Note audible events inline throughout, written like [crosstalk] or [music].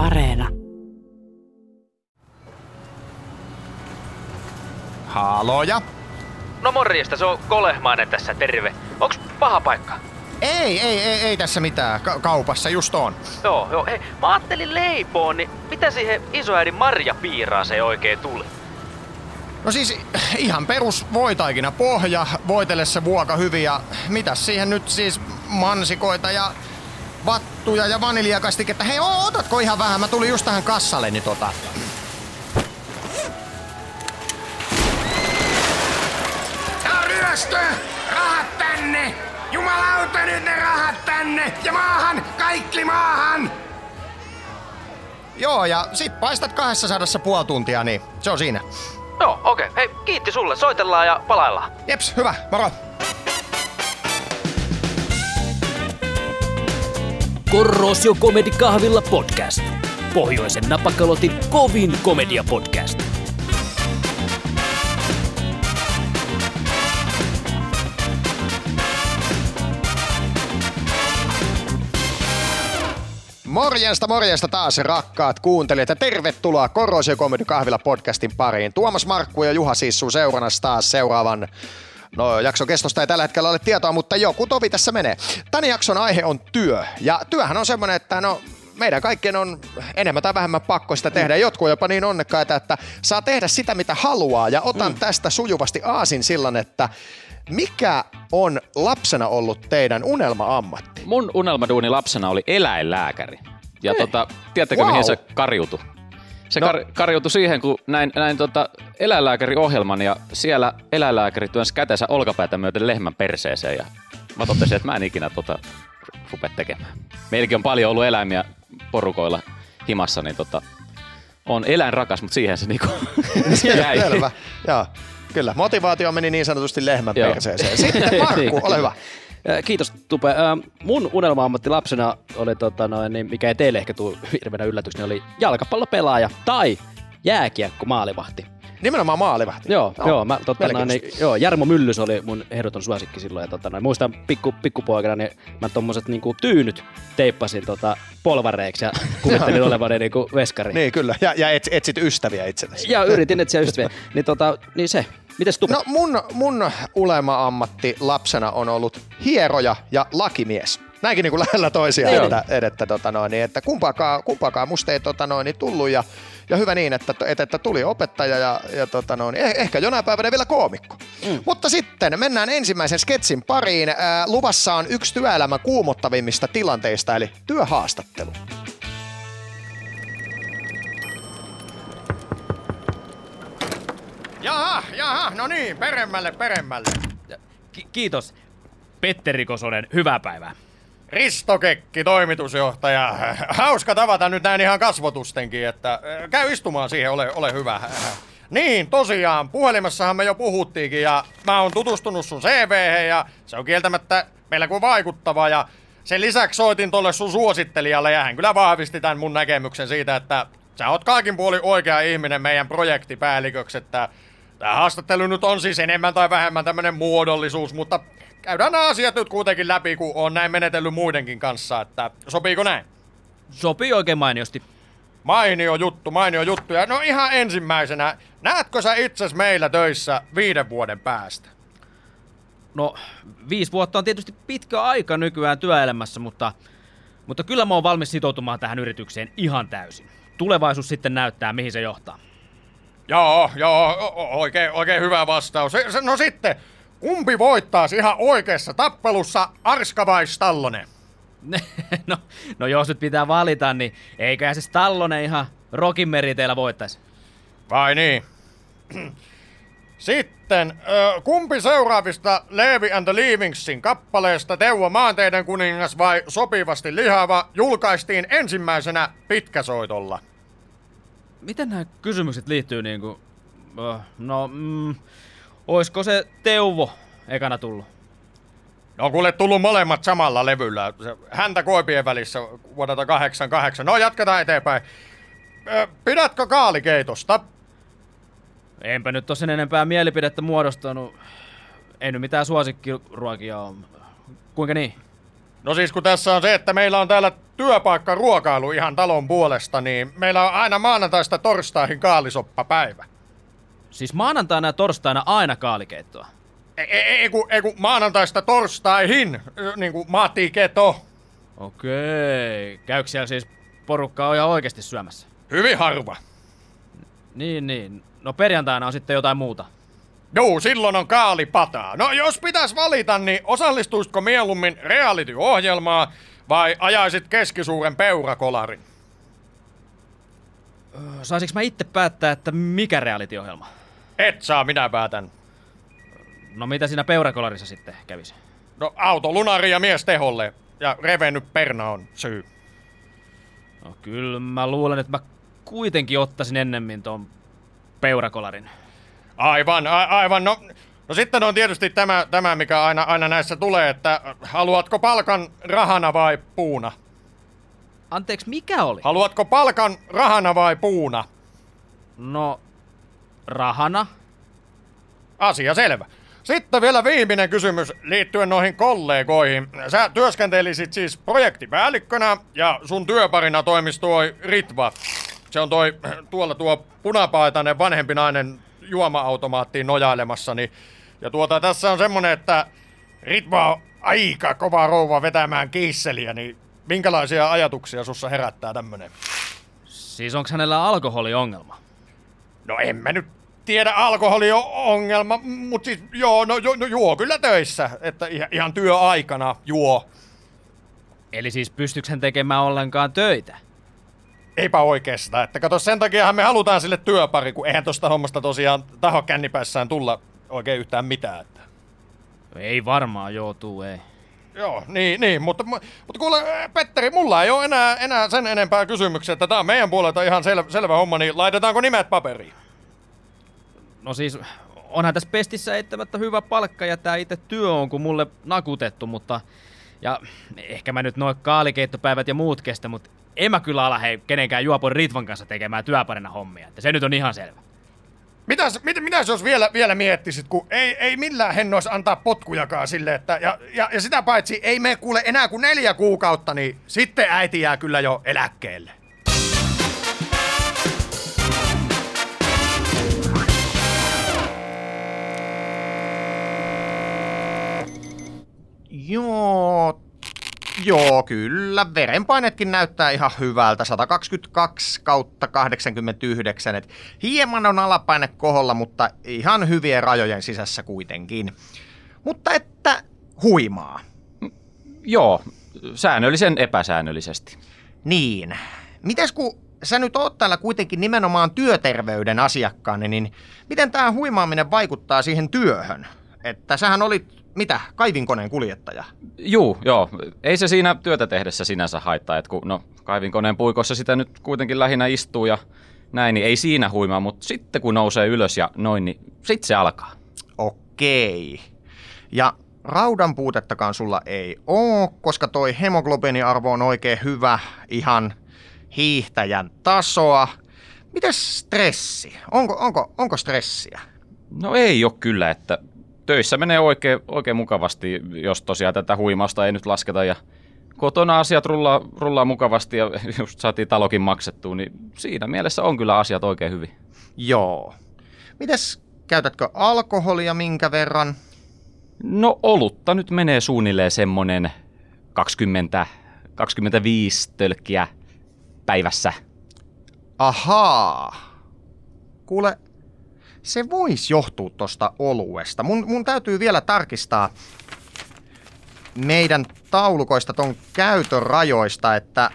Areena. Haloja? No morjesta, se on Kolehmainen tässä, terve. Onks paha paikka? Ei, ei, ei, ei tässä mitään. Ka- kaupassa just on. Joo, joo. Hei, mä ajattelin leipoon, niin mitä siihen isoäidin Marja se oikein tuli? No siis ihan perus voitaikina pohja, voitele se vuoka hyvin ja mitäs siihen nyt siis mansikoita ja vattuja ja vaniljakastiketta. Hei, otatko ihan vähän? Mä tulin just tähän kassalle, niin tota... Tää on ryöstö! Rahat tänne! Jumalauta nyt ne rahat tänne! Ja maahan! Kaikki maahan! Joo, ja sit paistat 200 puoli tuntia, niin se on siinä. Joo, okei. Okay. Hei, kiitti sulle. Soitellaan ja palaillaan. Jeps, hyvä, moro. Korrosio Comedy Kahvilla podcast. Pohjoisen napakalotin kovin komedia podcast. Morjesta, morjesta taas rakkaat kuuntelijat ja tervetuloa Korrosio Comedy Kahvilla podcastin pariin. Tuomas Markku ja Juha Sissu seurannassa taas seuraavan No jakson kestosta ei tällä hetkellä ole tietoa, mutta joku tovi tässä menee. Tän jakson aihe on työ. Ja työhän on semmoinen, että no meidän kaikkien on enemmän tai vähemmän pakko sitä tehdä. Mm. Jotkut jopa niin onnekkaita, että saa tehdä sitä mitä haluaa. Ja otan mm. tästä sujuvasti aasin sillan, että mikä on lapsena ollut teidän unelma-ammatti? Mun unelmaduuni lapsena oli eläinlääkäri. Ja tota, tiedättekö wow. mihin se kariutui? Se no. kar, kariutui siihen, kun näin, näin tota eläinlääkäriohjelman ja siellä eläinlääkäri työnsi kätensä olkapäätä myöten lehmän perseeseen ja mä totesin, että mä en ikinä tota rupea tekemään. Meilläkin on paljon ollut eläimiä porukoilla himassa, niin tota, on eläinrakas, mutta siihen se niinku [laughs] jäi. Selvä, joo. Kyllä, motivaatio meni niin sanotusti lehmän perseeseen. Sitten [laughs] Markku, ole hyvä. Kiitos Tupe. Mun unelma-ammatti lapsena oli, tota noin, niin mikä ei teille ehkä tule [laughs] hirveänä yllätyksenä, oli jalkapallopelaaja tai jääkiekko maalivahti. Nimenomaan maalivahti. Joo, no, joo, mä, tota, noin, niin, joo, Jarmo Myllys oli mun ehdoton suosikki silloin. Ja, tota, noin, muistan pikku, pikkupoikana, niin mä tommoset niinku, tyynyt teippasin tota, polvareiksi ja [laughs] [laughs] kuvittelin olevani niinku, veskari. Niin kyllä, ja, ja et, etsit ystäviä itsellesi. Ja yritin etsiä ystäviä. niin, tota, niin se, Mites? No mun, mun ulema-ammatti lapsena on ollut hieroja ja lakimies. Näinkin niin kuin lähellä toisiaan, niin. että, että, tota noin, niin, että kumpaakaan, kumpaakaan musta ei tota noin, niin tullut ja, ja hyvä niin, että, että, että tuli opettaja ja, ja tota noin, eh, ehkä jonain päivänä vielä koomikko. Mm. Mutta sitten mennään ensimmäisen sketsin pariin. Ää, luvassa on yksi työelämän kuumottavimmista tilanteista, eli työhaastattelu. Jaha, jaha, no niin, peremmälle, peremmälle. Ki- kiitos. Petteri Kosonen, hyvää päivää. Risto Kekki, toimitusjohtaja. Hauska tavata nyt näin ihan kasvotustenkin, että äh, käy istumaan siihen, ole, ole hyvä. Niin, tosiaan, puhelimessahan me jo puhuttiinkin ja mä oon tutustunut sun cv ja se on kieltämättä meillä kuin vaikuttava ja sen lisäksi soitin tolle sun suosittelijalle ja hän kyllä vahvisti tämän mun näkemyksen siitä, että sä oot kaikin puoli oikea ihminen meidän projektipäälliköksi, että Tämä haastattelu nyt on siis enemmän tai vähemmän tämmönen muodollisuus, mutta käydään nämä asiat nyt kuitenkin läpi, kun on näin menetellyt muidenkin kanssa, että sopiiko näin? Sopii oikein mainiosti. Mainio juttu, mainio juttu. Ja no ihan ensimmäisenä, näetkö sä itses meillä töissä viiden vuoden päästä? No, viisi vuotta on tietysti pitkä aika nykyään työelämässä, mutta, mutta kyllä mä oon valmis sitoutumaan tähän yritykseen ihan täysin. Tulevaisuus sitten näyttää, mihin se johtaa. Joo, joo, oikein, oikein hyvä vastaus. No sitten, kumpi voittaisi ihan oikeassa tappelussa, Arska vai Stallone? no, no jos nyt pitää valita, niin eiköhän se Stallone ihan Rokin meriteillä voittaisi. Vai niin? Sitten, kumpi seuraavista Levi and the Leavingsin kappaleesta Teuvo Maanteiden kuningas vai Sopivasti lihava julkaistiin ensimmäisenä pitkäsoitolla? Miten nämä kysymykset liittyy niinku... No, mm, oisko se Teuvo ekana tullut? No kuule tullut molemmat samalla levyllä. Häntä koipien välissä vuodelta 88. No jatketaan eteenpäin. Pidätkö kaalikeitosta? Enpä nyt tosin enempää mielipidettä muodostanut. Ei nyt mitään suosikkiruokia ole. Kuinka niin? No siis kun tässä on se, että meillä on täällä työpaikka ruokailu ihan talon puolesta, niin meillä on aina maanantaista torstaihin kaalisoppapäivä. Siis maanantaina ja torstaina aina kaalikeittoa. Ei, ei, ei, kun, ei kun maanantaista torstaihin, niin kuin Matti Keto. Okei. Käykö siellä siis porukkaa ihan oikeasti syömässä? Hyvin harva. Niin, niin. No perjantaina on sitten jotain muuta. Joo, silloin on kaalipataa. No jos pitäisi valita, niin osallistuisitko mieluummin reality-ohjelmaan vai ajaisit keskisuuren peurakolarin? Saisinko mä itse päättää, että mikä reality-ohjelma? Et saa, minä päätän. No mitä siinä peurakolarissa sitten kävisi? No auto, lunari ja mies teholle. Ja revennyt perna on syy. No kyllä mä luulen, että mä kuitenkin ottaisin ennemmin ton peurakolarin. Aivan, a- aivan. No, no sitten on tietysti tämä, tämä mikä aina, aina näissä tulee, että haluatko palkan rahana vai puuna? Anteeksi, mikä oli? Haluatko palkan rahana vai puuna? No, rahana? Asia selvä. Sitten vielä viimeinen kysymys liittyen noihin kollegoihin. Sä työskentelisit siis projektipäällikkönä ja sun työparina toimisi toi Ritva. Se on toi tuolla tuo punapaitainen vanhempi nainen juoma-automaattiin nojailemassa. Niin, ja tuota tässä on semmonen, että Ritva on aika kova rouva vetämään kiisseliä, niin minkälaisia ajatuksia sussa herättää tämmönen? Siis onko hänellä alkoholiongelma? No en mä nyt tiedä alkoholiongelma, mutta siis joo, no, jo, no juo kyllä töissä, että ihan, ihan työaikana juo. Eli siis pystyykö hän tekemään ollenkaan töitä? Eipä oikeastaan, että kato sen takiahan me halutaan sille työpari, kun eihän tosta hommasta tosiaan taho kännipäissään tulla oikein yhtään mitään. Että. Ei varmaan joutuu, ei. Joo, niin, niin mutta, mutta kuule Petteri, mulla ei ole enää, enää sen enempää kysymyksiä, että tää on meidän puolelta ihan sel, selvä homma, niin laitetaanko nimet paperiin? No siis, onhan tässä pestissä eittämättä hyvä palkka ja tää itse työ on kun mulle nakutettu, mutta... Ja ehkä mä nyt noin kaalikeittopäivät ja muut kestä, mutta en mä kyllä ala hei kenenkään juopon Ritvan kanssa tekemään työparina hommia. Että se nyt on ihan selvä. Mitäs, mit, mitäs jos vielä, vielä miettisit, kun ei, ei millään hennois antaa potkujakaan sille, että ja, ja, ja sitä paitsi ei me kuule enää kuin neljä kuukautta, niin sitten äiti jää kyllä jo eläkkeelle. Joo, joo, kyllä. Verenpainetkin näyttää ihan hyvältä. 122 kautta 89. Et hieman on alapaine koholla, mutta ihan hyvien rajojen sisässä kuitenkin. Mutta että huimaa. Joo, säännöllisen epäsäännöllisesti. Niin. Mites kun sä nyt oot täällä kuitenkin nimenomaan työterveyden asiakkaana, niin miten tämä huimaaminen vaikuttaa siihen työhön? Että sähän olit, mitä, kaivinkoneen kuljettaja? Juu, joo. Ei se siinä työtä tehdessä sinänsä haittaa, että kun no, kaivinkoneen puikossa sitä nyt kuitenkin lähinnä istuu ja näin, niin ei siinä huimaa, mutta sitten kun nousee ylös ja noin, niin sitten se alkaa. Okei. Ja raudan puutettakaan sulla ei oo, koska toi hemoglobiiniarvo on oikein hyvä, ihan hiihtäjän tasoa. Mites stressi? Onko, onko, onko stressiä? No ei ole kyllä, että töissä menee oikein, oikein mukavasti, jos tosiaan tätä huimausta ei nyt lasketa ja kotona asiat rullaa, rullaa mukavasti ja [laughs] just saatiin talokin maksettua, niin siinä mielessä on kyllä asiat oikein hyvin. Joo. Mites käytätkö alkoholia minkä verran? No olutta nyt menee suunnilleen semmonen 20, 25 tölkkiä päivässä. Ahaa. Kuule, se voisi johtua tosta oluesta. Mun, mun täytyy vielä tarkistaa meidän taulukoista ton käytön rajoista, että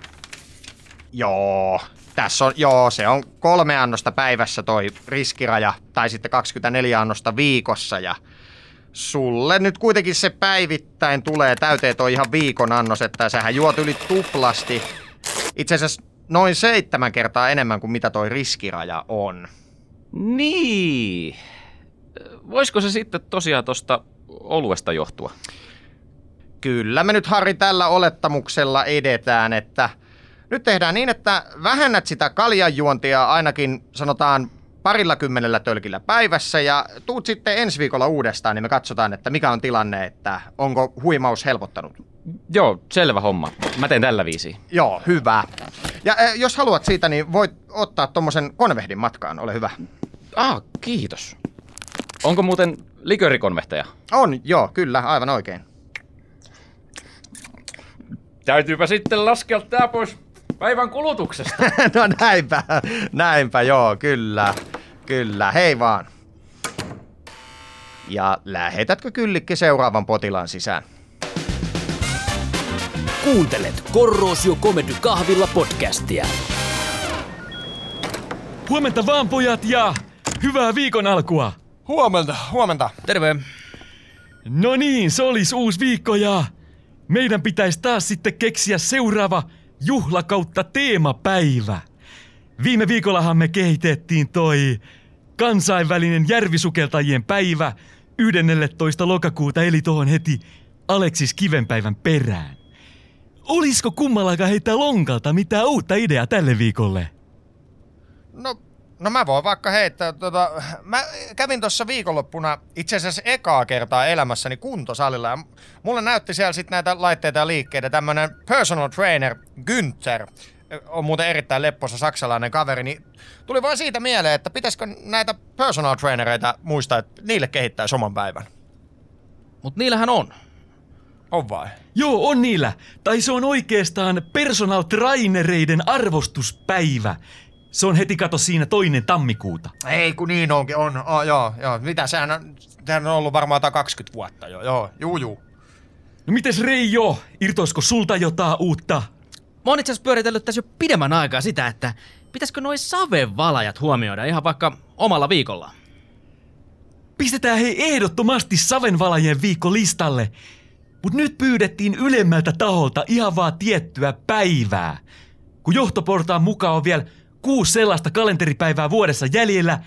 joo, tässä on, joo, se on kolme annosta päivässä toi riskiraja, tai sitten 24 annosta viikossa, ja sulle nyt kuitenkin se päivittäin tulee täyteen toi ihan viikon annos, että sähän juot yli tuplasti. Itse asiassa noin seitsemän kertaa enemmän kuin mitä toi riskiraja on. Niin. Voisiko se sitten tosiaan tosta oluesta johtua? Kyllä me nyt Harri tällä olettamuksella edetään, että nyt tehdään niin, että vähennät sitä kaljanjuontia ainakin sanotaan parilla kymmenellä tölkillä päivässä ja tuut sitten ensi viikolla uudestaan, niin me katsotaan, että mikä on tilanne, että onko huimaus helpottanut. Joo, selvä homma. Mä teen tällä viisi. Joo, hyvä. Ja äh, jos haluat siitä, niin voit ottaa tommosen konvehdin matkaan, ole hyvä. Ah, kiitos. Onko muuten likörikonvehteja? On, joo, kyllä, aivan oikein. Täytyypä sitten laskea tää pois päivän kulutuksesta. [laughs] no näinpä, näinpä, joo, kyllä, kyllä, hei vaan. Ja lähetätkö kyllikki seuraavan potilaan sisään? Kuuntelet Korrosio Comedy Kahvilla podcastia. Huomenta vaan pojat ja hyvää viikon alkua. Huomenta, huomenta. Terve. No niin, se olisi uusi viikko ja meidän pitäisi taas sitten keksiä seuraava juhla kautta teemapäivä. Viime viikollahan me kehitettiin toi kansainvälinen järvisukeltajien päivä 11. lokakuuta eli tuohon heti Aleksis Kivenpäivän perään. Olisiko kummallakaan heittää lonkalta mitään uutta ideaa tälle viikolle? No, no mä voin vaikka heittää, tota, mä kävin tuossa viikonloppuna itse asiassa ekaa kertaa elämässäni kuntosalilla ja mulle näytti siellä sitten näitä laitteita ja liikkeitä tämmönen personal trainer Günther, on muuten erittäin lepposa saksalainen kaveri, niin tuli vaan siitä mieleen, että pitäisikö näitä personal trainereita muistaa, että niille kehittää oman päivän. Mut niillähän on. On vai? Joo, on niillä. Tai se on oikeastaan personal trainereiden arvostuspäivä. Se on heti kato siinä toinen tammikuuta. Ei kun niin onkin, on. Oh, joo, joo. Mitä sehän on, sehän on ollut varmaan 20 vuotta jo. Joo, juu, juu. No mites Reijo, irtoisko sulta jotain uutta? Mä oon itse asiassa pyöritellyt tässä jo pidemmän aikaa sitä, että pitäisikö noi savevalajat huomioida ihan vaikka omalla viikolla. Pistetään hei ehdottomasti savenvalajien viikko listalle. Mut nyt pyydettiin ylemmältä taholta ihan vaan tiettyä päivää. Kun johtoportaan mukaan on vielä kuusi sellaista kalenteripäivää vuodessa jäljellä,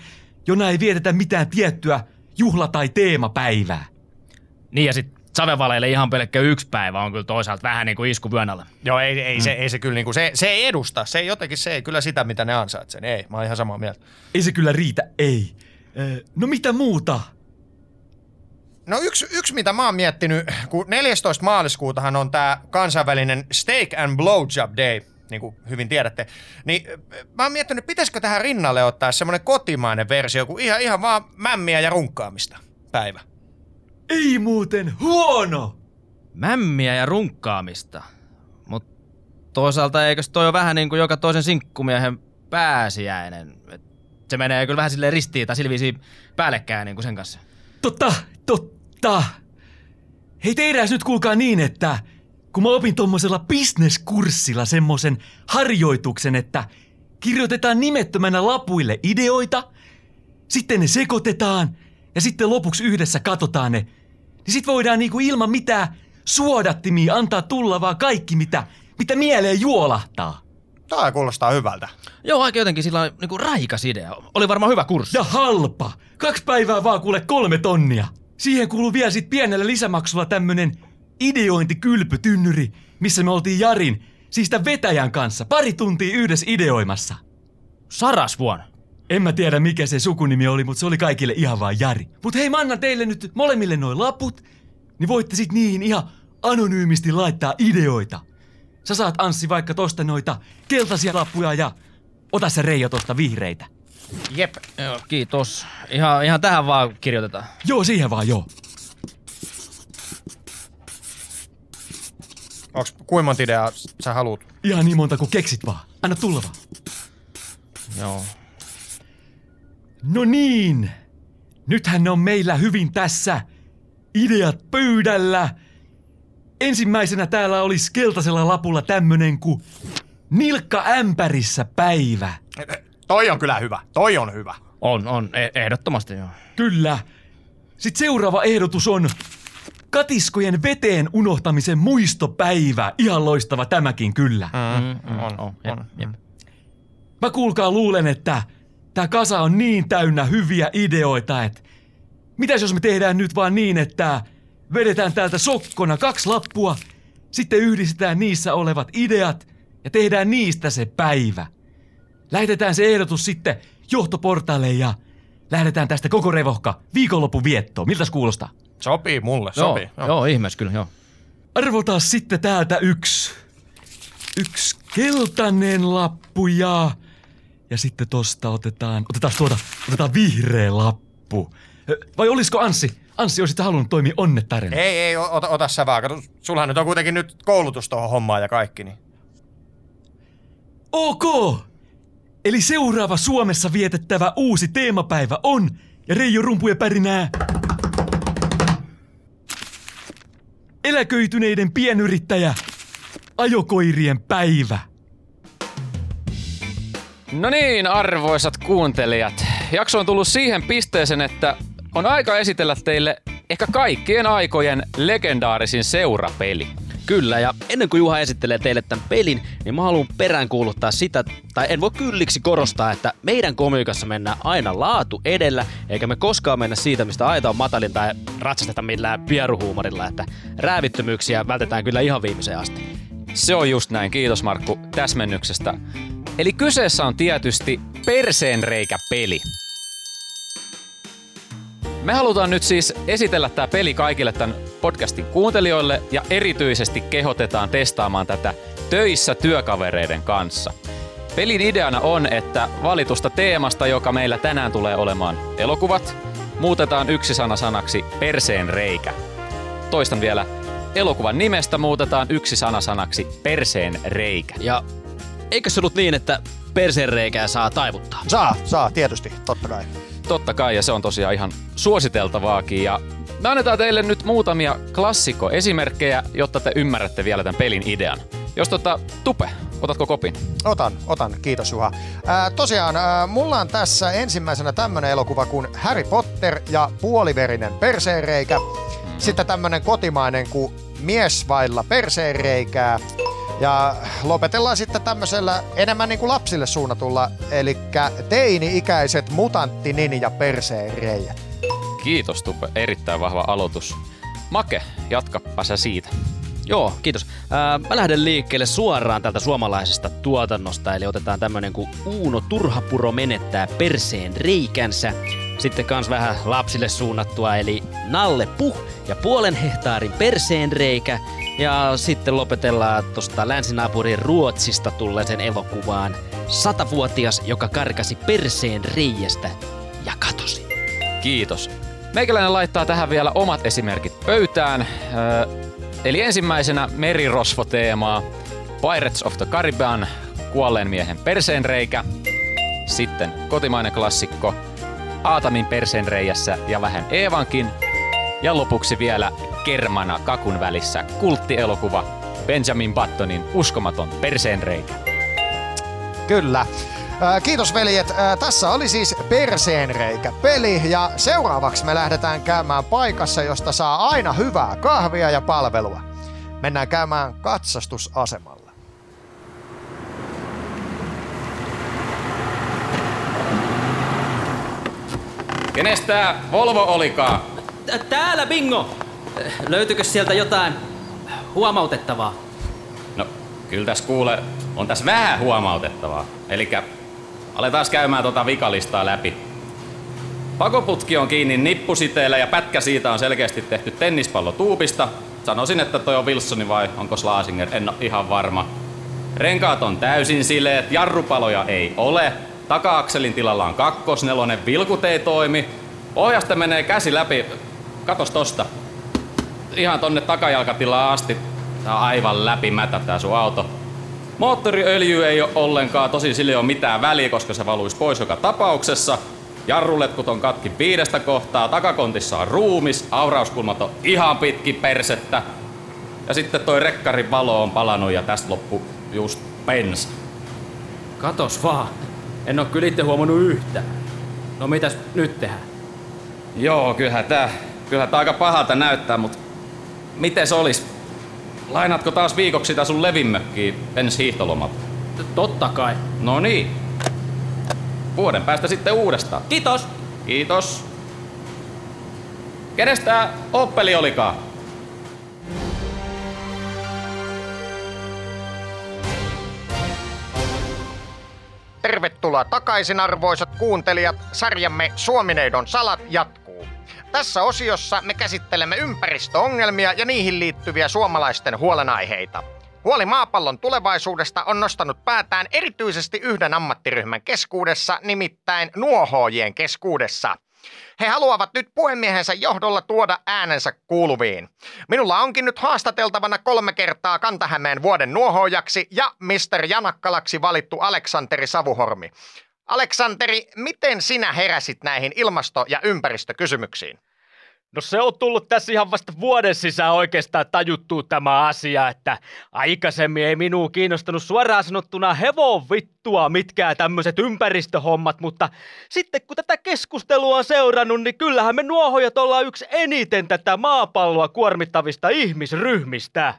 jona ei vietetä mitään tiettyä juhla- tai teemapäivää. Niin ja sit savevaleille ihan pelkkä yksi päivä on kyllä toisaalta vähän niin kuin isku vyön. Joo, ei, ei, mm. se, ei se kyllä niinku, se, se ei edusta. Se ei jotenkin, se ei kyllä sitä, mitä ne ansaitsee. Ei, mä oon ihan samaa mieltä. Ei se kyllä riitä, ei. No mitä muuta? No yksi, yksi, mitä mä oon miettinyt, kun 14. maaliskuutahan on tää kansainvälinen Steak and Blowjob Day, niin kuin hyvin tiedätte, niin mä oon miettinyt, pitäisikö tähän rinnalle ottaa semmonen kotimainen versio, kun ihan, ihan vaan mämmiä ja runkkaamista päivä. Ei muuten huono! Mämmiä ja runkkaamista. Mut toisaalta eikös toi ole vähän niin kuin joka toisen sinkkumiehen pääsiäinen. Et se menee kyllä vähän silleen ristiin tai sillä viisiin päällekkäin niin kuin sen kanssa. Totta, totta. Hei tehdään nyt kuulkaa niin, että kun mä opin tommosella bisneskurssilla semmosen harjoituksen, että kirjoitetaan nimettömänä lapuille ideoita, sitten ne sekoitetaan ja sitten lopuksi yhdessä katsotaan ne, niin sit voidaan niinku ilman mitään suodattimia antaa tulla vaan kaikki, mitä, mitä mieleen juolahtaa. Tää kuulostaa hyvältä. Joo, aika jotenkin sillä niin kuin raikas idea. Oli varmaan hyvä kurssi. Ja halpa. Kaksi päivää vaan kuule kolme tonnia. Siihen kuuluu vielä sit pienellä lisämaksulla tämmönen ideointikylpytynnyri, missä me oltiin Jarin, siis tämän vetäjän kanssa, pari tuntia yhdessä ideoimassa. Sarasvuon. En mä tiedä mikä se sukunimi oli, mutta se oli kaikille ihan vaan Jari. Mut hei, mä annan teille nyt molemmille noin laput, niin voitte sit niihin ihan anonyymisti laittaa ideoita. Sä saat Anssi vaikka tosta noita keltaisia lappuja ja ota se Reijo tosta vihreitä. Jep. Joo, kiitos. Ihan, ihan tähän vaan kirjoitetaan. Joo, siihen vaan joo. Onks kuinka monta ideaa sä haluut? Ihan niin monta kuin keksit vaan. Anna tulla vaan. Joo. No niin. Nythän ne on meillä hyvin tässä. Ideat pöydällä. Ensimmäisenä täällä olisi keltaisella lapulla tämmönen kuin Nilkka ämpärissä päivä. Toi on kyllä hyvä. Toi on hyvä. On, on. E- ehdottomasti joo. Kyllä. Sitten seuraava ehdotus on Katiskojen veteen unohtamisen muistopäivä. Ihan loistava tämäkin kyllä. Mm, mm, on, on, jep, on. jep. Mä kuulkaa luulen, että tää kasa on niin täynnä hyviä ideoita, että mitäs jos me tehdään nyt vaan niin, että vedetään täältä sokkona kaksi lappua, sitten yhdistetään niissä olevat ideat ja tehdään niistä se päivä. Lähetetään se ehdotus sitten johtoportaalle ja lähdetään tästä koko revohka viikonlopun viettoon. Miltäs kuulostaa? Sopii mulle, Joo, sopii. joo, ihmeessä kyllä, joo. arvotaan sitten täältä yksi. Yksi keltainen lappu ja... Ja sitten tosta otetaan, otetaan tuota, otetaan vihreä lappu. Vai olisiko Anssi? Anssi, olisit halunnut toimia onnettarina. Ei, ei, ota, ota sä vaan. Kato, sullahan nyt on kuitenkin nyt koulutus tuohon hommaan ja kaikki, niin... Ok! Eli seuraava Suomessa vietettävä uusi teemapäivä on, ja Reijo Rumpujen pärinää, eläköityneiden pienyrittäjä, ajokoirien päivä. No niin, arvoisat kuuntelijat. Jakso on tullut siihen pisteeseen, että on aika esitellä teille ehkä kaikkien aikojen legendaarisin seurapeli. Kyllä, ja ennen kuin Juha esittelee teille tämän pelin, niin mä haluan peräänkuuluttaa sitä, tai en voi kylliksi korostaa, että meidän komiikassa mennään aina laatu edellä, eikä me koskaan mennä siitä, mistä aita on matalin tai ratsasteta millään pieruhuumorilla, että räävittömyyksiä vältetään kyllä ihan viimeiseen asti. Se on just näin, kiitos Markku täsmennyksestä. Eli kyseessä on tietysti perseenreikä-peli. Me halutaan nyt siis esitellä tämä peli kaikille tämän podcastin kuuntelijoille ja erityisesti kehotetaan testaamaan tätä töissä työkavereiden kanssa. Pelin ideana on, että valitusta teemasta, joka meillä tänään tulee olemaan elokuvat, muutetaan yksi sana sanaksi perseen reikä. Toistan vielä, elokuvan nimestä muutetaan yksi sana sanaksi perseen reikä. Ja eikö se ollut niin, että perseenreikää saa taivuttaa? Saa, saa, tietysti, totta kai. Totta kai, ja se on tosiaan ihan suositeltavaakin. Ja me annetaan teille nyt muutamia klassikkoesimerkkejä, jotta te ymmärrätte vielä tämän pelin idean. Jos tota, Tupe, otatko kopin? Otan, otan. Kiitos Juha. Ää, tosiaan, ää, mulla on tässä ensimmäisenä tämmönen elokuva kuin Harry Potter ja puoliverinen perseenreikä. Sitten tämmönen kotimainen kuin Mies vailla perseenreikää. Ja lopetellaan sitten tämmöisellä enemmän niin kuin lapsille suunnatulla, eli teini-ikäiset mutantti ninja perseenreijät. Kiitos Tupe, erittäin vahva aloitus. Make, jatkappa sä siitä. Joo, kiitos. Ää, mä lähden liikkeelle suoraan tältä suomalaisesta tuotannosta, eli otetaan tämmönen kuin Uuno Turhapuro menettää perseen reikänsä. Sitten kans vähän lapsille suunnattua, eli Nalle Puh ja puolen hehtaarin perseen reikä. Ja sitten lopetellaan tuosta länsinaapurin Ruotsista tulleeseen elokuvaan. Satavuotias, joka karkasi perseen reiästä ja katosi. Kiitos. Meikäläinen laittaa tähän vielä omat esimerkit pöytään. Öö, eli ensimmäisenä merirosvo-teemaa. Pirates of the Caribbean, kuolleen miehen perseenreikä. Sitten kotimainen klassikko, Aatamin perseenreijässä ja vähän Eevankin. Ja lopuksi vielä Kermana kakun välissä kulttielokuva Benjamin Buttonin uskomaton perseenreikä. Kyllä. Kiitos veljet. Tässä oli siis Perseenreikä peli ja seuraavaksi me lähdetään käymään paikassa, josta saa aina hyvää kahvia ja palvelua. Mennään käymään katsastusasemalla. Kenes tää Volvo olikaan? Tä- Täällä bingo! Löytyykö sieltä jotain huomautettavaa? No, kyllä tässä kuule, on tässä vähän huomautettavaa. Elikkä aletaan käymään tota vikalistaa läpi. Pakoputki on kiinni nippusiteellä ja pätkä siitä on selkeästi tehty tennispallotuupista. Sanoisin, että toi on Wilsoni vai onko Slasinger, en ole ihan varma. Renkaat on täysin sileet, jarrupaloja ei ole. Taka-akselin tilalla on kakkosnelonen, vilkut ei toimi. Ohjasta menee käsi läpi. Katos tosta. Ihan tonne takajalkatilaan asti. Tää on aivan läpimätä tää sun auto. Moottoriöljy ei ole ollenkaan, tosi sille ei ole mitään väliä, koska se valuisi pois joka tapauksessa. Jarruletkut on katki viidestä kohtaa, takakontissa on ruumis, aurauskulmat on ihan pitki persettä. Ja sitten toi rekkarin valo on palannut ja tästä loppu just pensa. Katos vaan. En oo kyllä itse huomannut yhtään. No mitäs nyt tehdään? Joo, kyllähän tää, kyllähän tää aika pahalta näyttää, mut miten se olis? Lainaatko taas viikoksi sitä sun levinmökkiä ensi hiihtolomalta? Totta kai. No niin. Vuoden päästä sitten uudestaan. Kiitos! Kiitos. Kenes tää Oppeli olikaan? Tervetuloa takaisin arvoisat kuuntelijat. Sarjamme Suomineidon salat jatkuu. Tässä osiossa me käsittelemme ympäristöongelmia ja niihin liittyviä suomalaisten huolenaiheita. Huoli maapallon tulevaisuudesta on nostanut päätään erityisesti yhden ammattiryhmän keskuudessa, nimittäin nuohoojien keskuudessa. He haluavat nyt puhemiehensä johdolla tuoda äänensä kuuluviin. Minulla onkin nyt haastateltavana kolme kertaa Kantahämeen vuoden nuohoojaksi ja Mr. Janakkalaksi valittu Aleksanteri Savuhormi. Aleksanteri, miten sinä heräsit näihin ilmasto- ja ympäristökysymyksiin? No se on tullut tässä ihan vasta vuoden sisään oikeastaan tajuttuu tämä asia, että aikaisemmin ei minua kiinnostanut suoraan sanottuna hevon vittua mitkään tämmöiset ympäristöhommat, mutta sitten kun tätä keskustelua on seurannut, niin kyllähän me nuohojat ollaan yksi eniten tätä maapalloa kuormittavista ihmisryhmistä.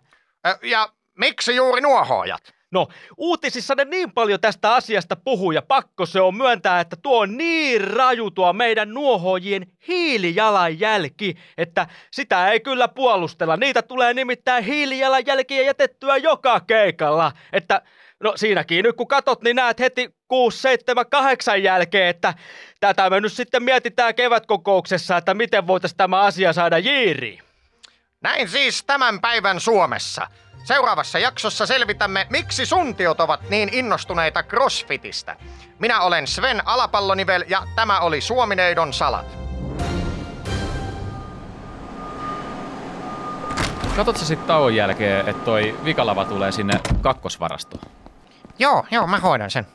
Ja miksi juuri nuohoojat? No, uutisissa ne niin paljon tästä asiasta puhuu ja pakko se on myöntää, että tuo on niin raju tuo meidän nuohojien hiilijalanjälki, että sitä ei kyllä puolustella. Niitä tulee nimittäin hiilijalanjälkiä jätettyä joka keikalla, että No siinäkin nyt kun katot, niin näet heti 6, 7, 8 jälkeen, että tätä me nyt sitten mietitään kevätkokouksessa, että miten voitaisiin tämä asia saada jiiriin. Näin siis tämän päivän Suomessa. Seuraavassa jaksossa selvitämme, miksi suntiot ovat niin innostuneita crossfitistä. Minä olen Sven Alapallonivel ja tämä oli Suomineidon salat. Katsotko sitten tauon jälkeen, että toi vikalava tulee sinne kakkosvarastoon? Joo, joo, mä hoidan sen.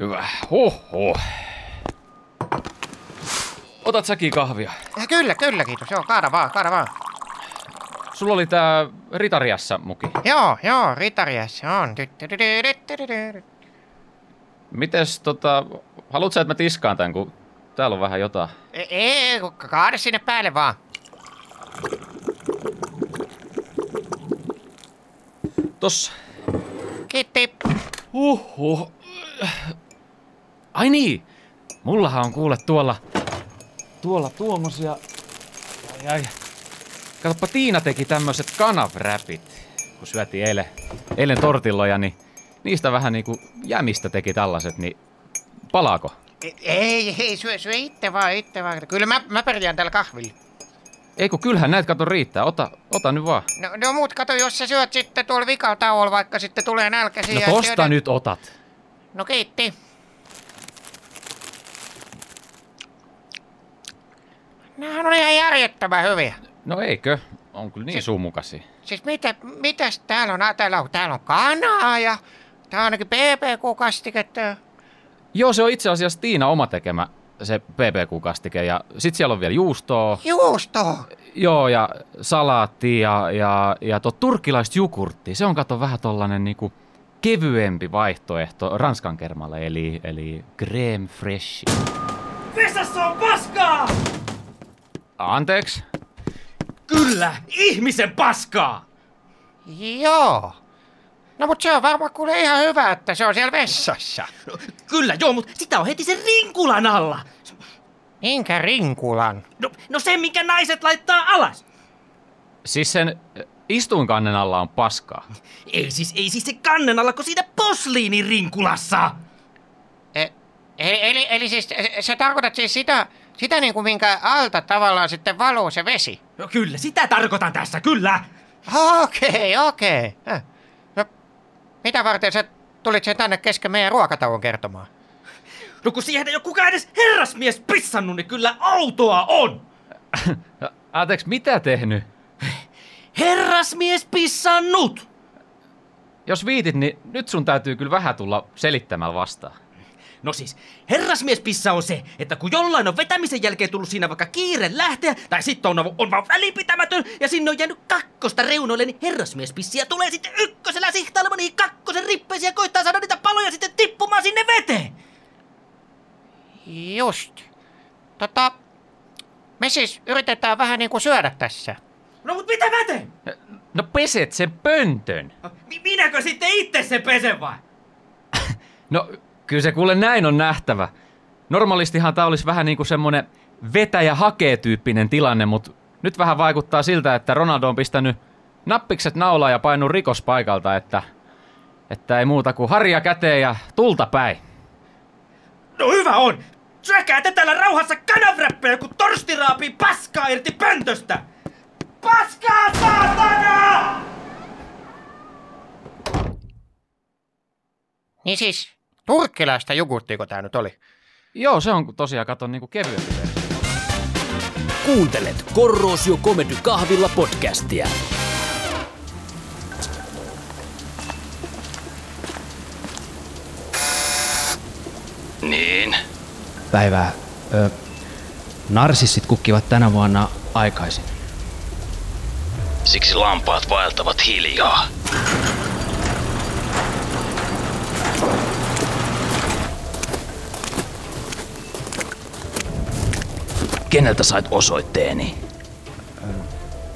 Hyvä. Huhhuh. Otat säkin kahvia. Kyllä, kyllä, kiitos. Joo, kaada vaan, kaada vaan. Sulla oli tää Ritariassa muki. Joo, joo, ritarias on. Mites tota, haluat sä, että mä tiskaan tän, kun täällä on vähän jotain? Ei, kaada sinne päälle vaan. Tossa. Kiitti. Huhhuh. Ai niin, mullahan on kuule tuolla, tuolla tuommoisia, ai ai. Katsoppa, Tiina teki tämmöiset kanavräpit, kun syötiin eilen, eilen tortilloja, niin niistä vähän niinku jämistä teki tällaiset, niin palaako? Ei, ei, syö, syö itse vaan, itse vaan. Kyllä mä, mä pärjään täällä kahvilla. Ei kun kyllähän näitä kato riittää, ota, ota nyt vaan. No, no muut kato, jos sä syöt sitten tuolla vikalla tauolla, vaikka sitten tulee nälkäsi. No tosta syödä- nyt otat. No kiitti. Nämähän on ihan järjettömän hyviä. No eikö? On kyllä niin suumukasia. Siis mitä, mitäs täällä on? Täällä on, täällä on kanaa ja tää on ainakin PPK-kastiketta. Joo, se on itse asiassa Tiina oma tekemä se PPQ-kastike ja sit siellä on vielä juustoa. Juusto! Joo, ja salaatti ja, ja, ja tuo turkkilaista jukurttia. Se on kato vähän tollanen niinku kevyempi vaihtoehto ranskan kermalle, eli, eli crème fraîche. Vesassa on paskaa! Anteeksi? Kyllä, ihmisen paskaa! Joo. No mut se on varmaan kuule ihan hyvä, että se on siellä vessassa. Kyllä, joo, mutta sitä on heti sen rinkulan alla. Minkä rinkulan? No, no se, minkä naiset laittaa alas. Siis sen istuinkannen alla on paskaa. Ei siis, ei siis se kannen alla, kun siinä posliinin rinkulassa. E, eli, eli, eli siis sä tarkoitat siis sitä, sitä niin kuin minkä alta tavallaan sitten valuu se vesi? No kyllä, sitä tarkoitan tässä, kyllä. Okei, okei. Äh. No, mitä varten sä tulit sen tänne kesken meidän ruokatauon kertomaan? No kun siihen ei ole kukaan edes herrasmies pissannut, niin kyllä autoa on. Anteeksi, mitä tehnyt? Herrasmies pissannut! Jos viitit, niin nyt sun täytyy kyllä vähän tulla selittämällä vastaan. No siis, herrasmiespissa on se, että kun jollain on vetämisen jälkeen tullut siinä vaikka kiire lähteä, tai sitten on, on vaan välinpitämätön, ja sinne on jäänyt kakkosta reunoille, niin herrasmiespissiä tulee sitten ykkösellä sihtailemaan niihin kakkosen rippeisiin ja koittaa saada niitä paloja sitten tippumaan sinne veteen. Just. Tota, me siis yritetään vähän niin kuin syödä tässä. No mut mitä mä teen? No peset sen pöntön. Mi- minäkö sitten itse se pesen vai? No, kyllä se kuule näin on nähtävä. Normaalistihan tää olisi vähän niin kuin semmonen vetäjä hakee tyyppinen tilanne, mutta nyt vähän vaikuttaa siltä, että Ronaldo on pistänyt nappikset naulaa ja painut rikospaikalta, että, että ei muuta kuin harja käteen ja tulta päin. No hyvä on! Syökää te täällä rauhassa kanavräppejä, kun torsti raapii paskaa irti pöntöstä! Paskaa saatana! Niin siis, turkkilaista jogurttiko tää nyt oli? Joo, se on tosiaan, katon niinku kevyempi versio. Kuuntelet Korrosio Comedy Kahvilla podcastia. Niin. Päivää. Ö, narsissit kukkivat tänä vuonna aikaisin. Siksi lampaat vaeltavat hiljaa. Keneltä sait osoitteeni?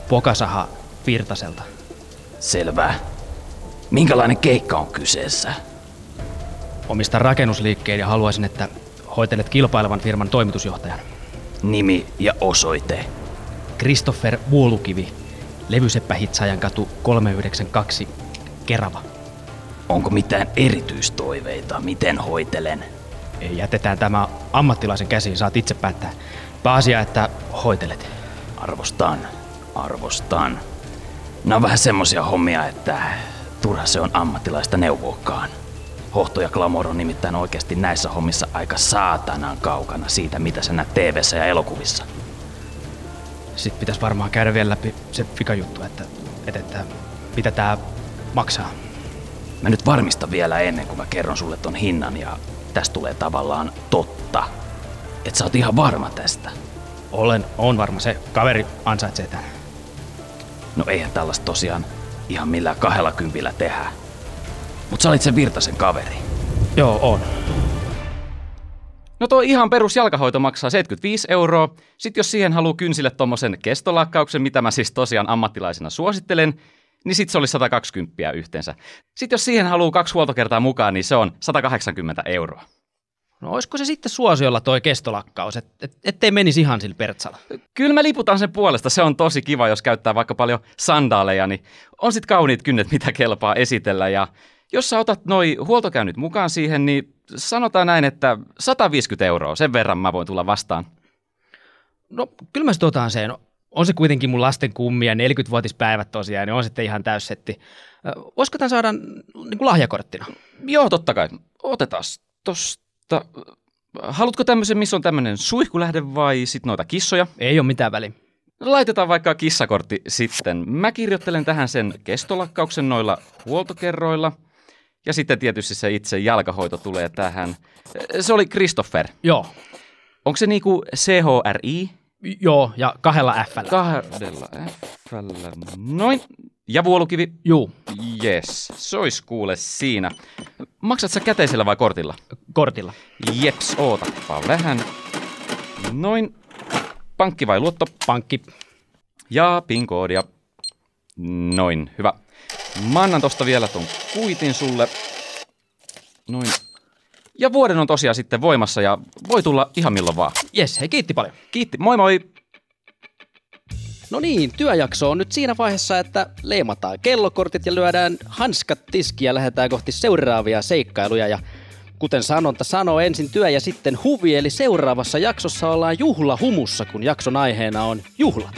Pokasaha Virtaselta. Selvä. Minkälainen keikka on kyseessä? Omistan rakennusliikkeen ja haluaisin, että hoitelet kilpailevan firman toimitusjohtajan. Nimi ja osoite. Christopher Vuolukivi, Levyseppähitsaajan katu 392, Kerava. Onko mitään erityistoiveita, miten hoitelen? Jätetään tämä ammattilaisen käsiin, saat itse päättää. Pääasia, että hoitelet. Arvostan, arvostan. Nämä on vähän semmosia hommia, että turha se on ammattilaista neuvoakaan. Hohto ja Glamour on nimittäin oikeasti näissä hommissa aika saatanan kaukana siitä, mitä sä näet tv ja elokuvissa. Sitten pitäisi varmaan käydä vielä läpi se fikajuttu, että, että, että mitä tää maksaa. Mä nyt varmistan vielä ennen kuin mä kerron sulle ton hinnan ja tästä tulee tavallaan totta. Et sä oot ihan varma tästä. Olen, on varma, se kaveri ansaitsee tän. No eihän tällaista tosiaan ihan millään kahdella kympillä tehdä. Mut sä olit sen Virtasen kaveri. Joo, on. No tuo ihan perus jalkahoito maksaa 75 euroa. Sitten jos siihen haluaa kynsille tommosen kestolakkauksen, mitä mä siis tosiaan ammattilaisena suosittelen, niin sitten se oli 120 yhteensä. Sitten jos siihen haluaa kaksi huoltokertaa mukaan, niin se on 180 euroa. No olisiko se sitten suosiolla toi kestolakkaus, et, et, ettei menisi ihan sillä pertsalla? Kyllä mä liputan sen puolesta. Se on tosi kiva, jos käyttää vaikka paljon sandaaleja, niin on sitten kauniit kynnet, mitä kelpaa esitellä. Ja jos sä otat noi huoltokäynnit mukaan siihen, niin sanotaan näin, että 150 euroa, sen verran mä voin tulla vastaan. No kyllä mä otan sen. On se kuitenkin mun lasten kummia, 40-vuotispäivät tosiaan, niin on sitten ihan täyssetti. Voisiko tämän saada niin kuin lahjakorttina? Joo, totta kai. Otetaan tosta. Haluatko tämmöisen, missä on tämmöinen suihkulähde vai sit noita kissoja? Ei ole mitään väliä. Laitetaan vaikka kissakortti sitten. Mä kirjoittelen tähän sen kestolakkauksen noilla huoltokerroilla. Ja sitten tietysti se itse jalkahoito tulee tähän. Se oli Christopher. Joo. Onko se niinku CHRI? Joo, ja kahdella F. Kahdella F. Noin. Ja vuolukivi? Juu. Yes, se ois kuule siinä. Maksat sä käteisellä vai kortilla? Kortilla. Jeps, ootappa vähän. Noin. Pankki vai luotto? Pankki. Ja PIN-koodia. Noin, hyvä. Mä annan tosta vielä ton kuitin sulle. Noin. Ja vuoden on tosiaan sitten voimassa ja voi tulla ihan milloin vaan. Jes, hei kiitti paljon. Kiitti, moi moi! No niin, työjakso on nyt siinä vaiheessa, että leimataan kellokortit ja lyödään hanskat tiskiin ja lähdetään kohti seuraavia seikkailuja. Ja kuten sanonta sanoo, ensin työ ja sitten huvi, eli seuraavassa jaksossa ollaan juhlahumussa, kun jakson aiheena on juhlat.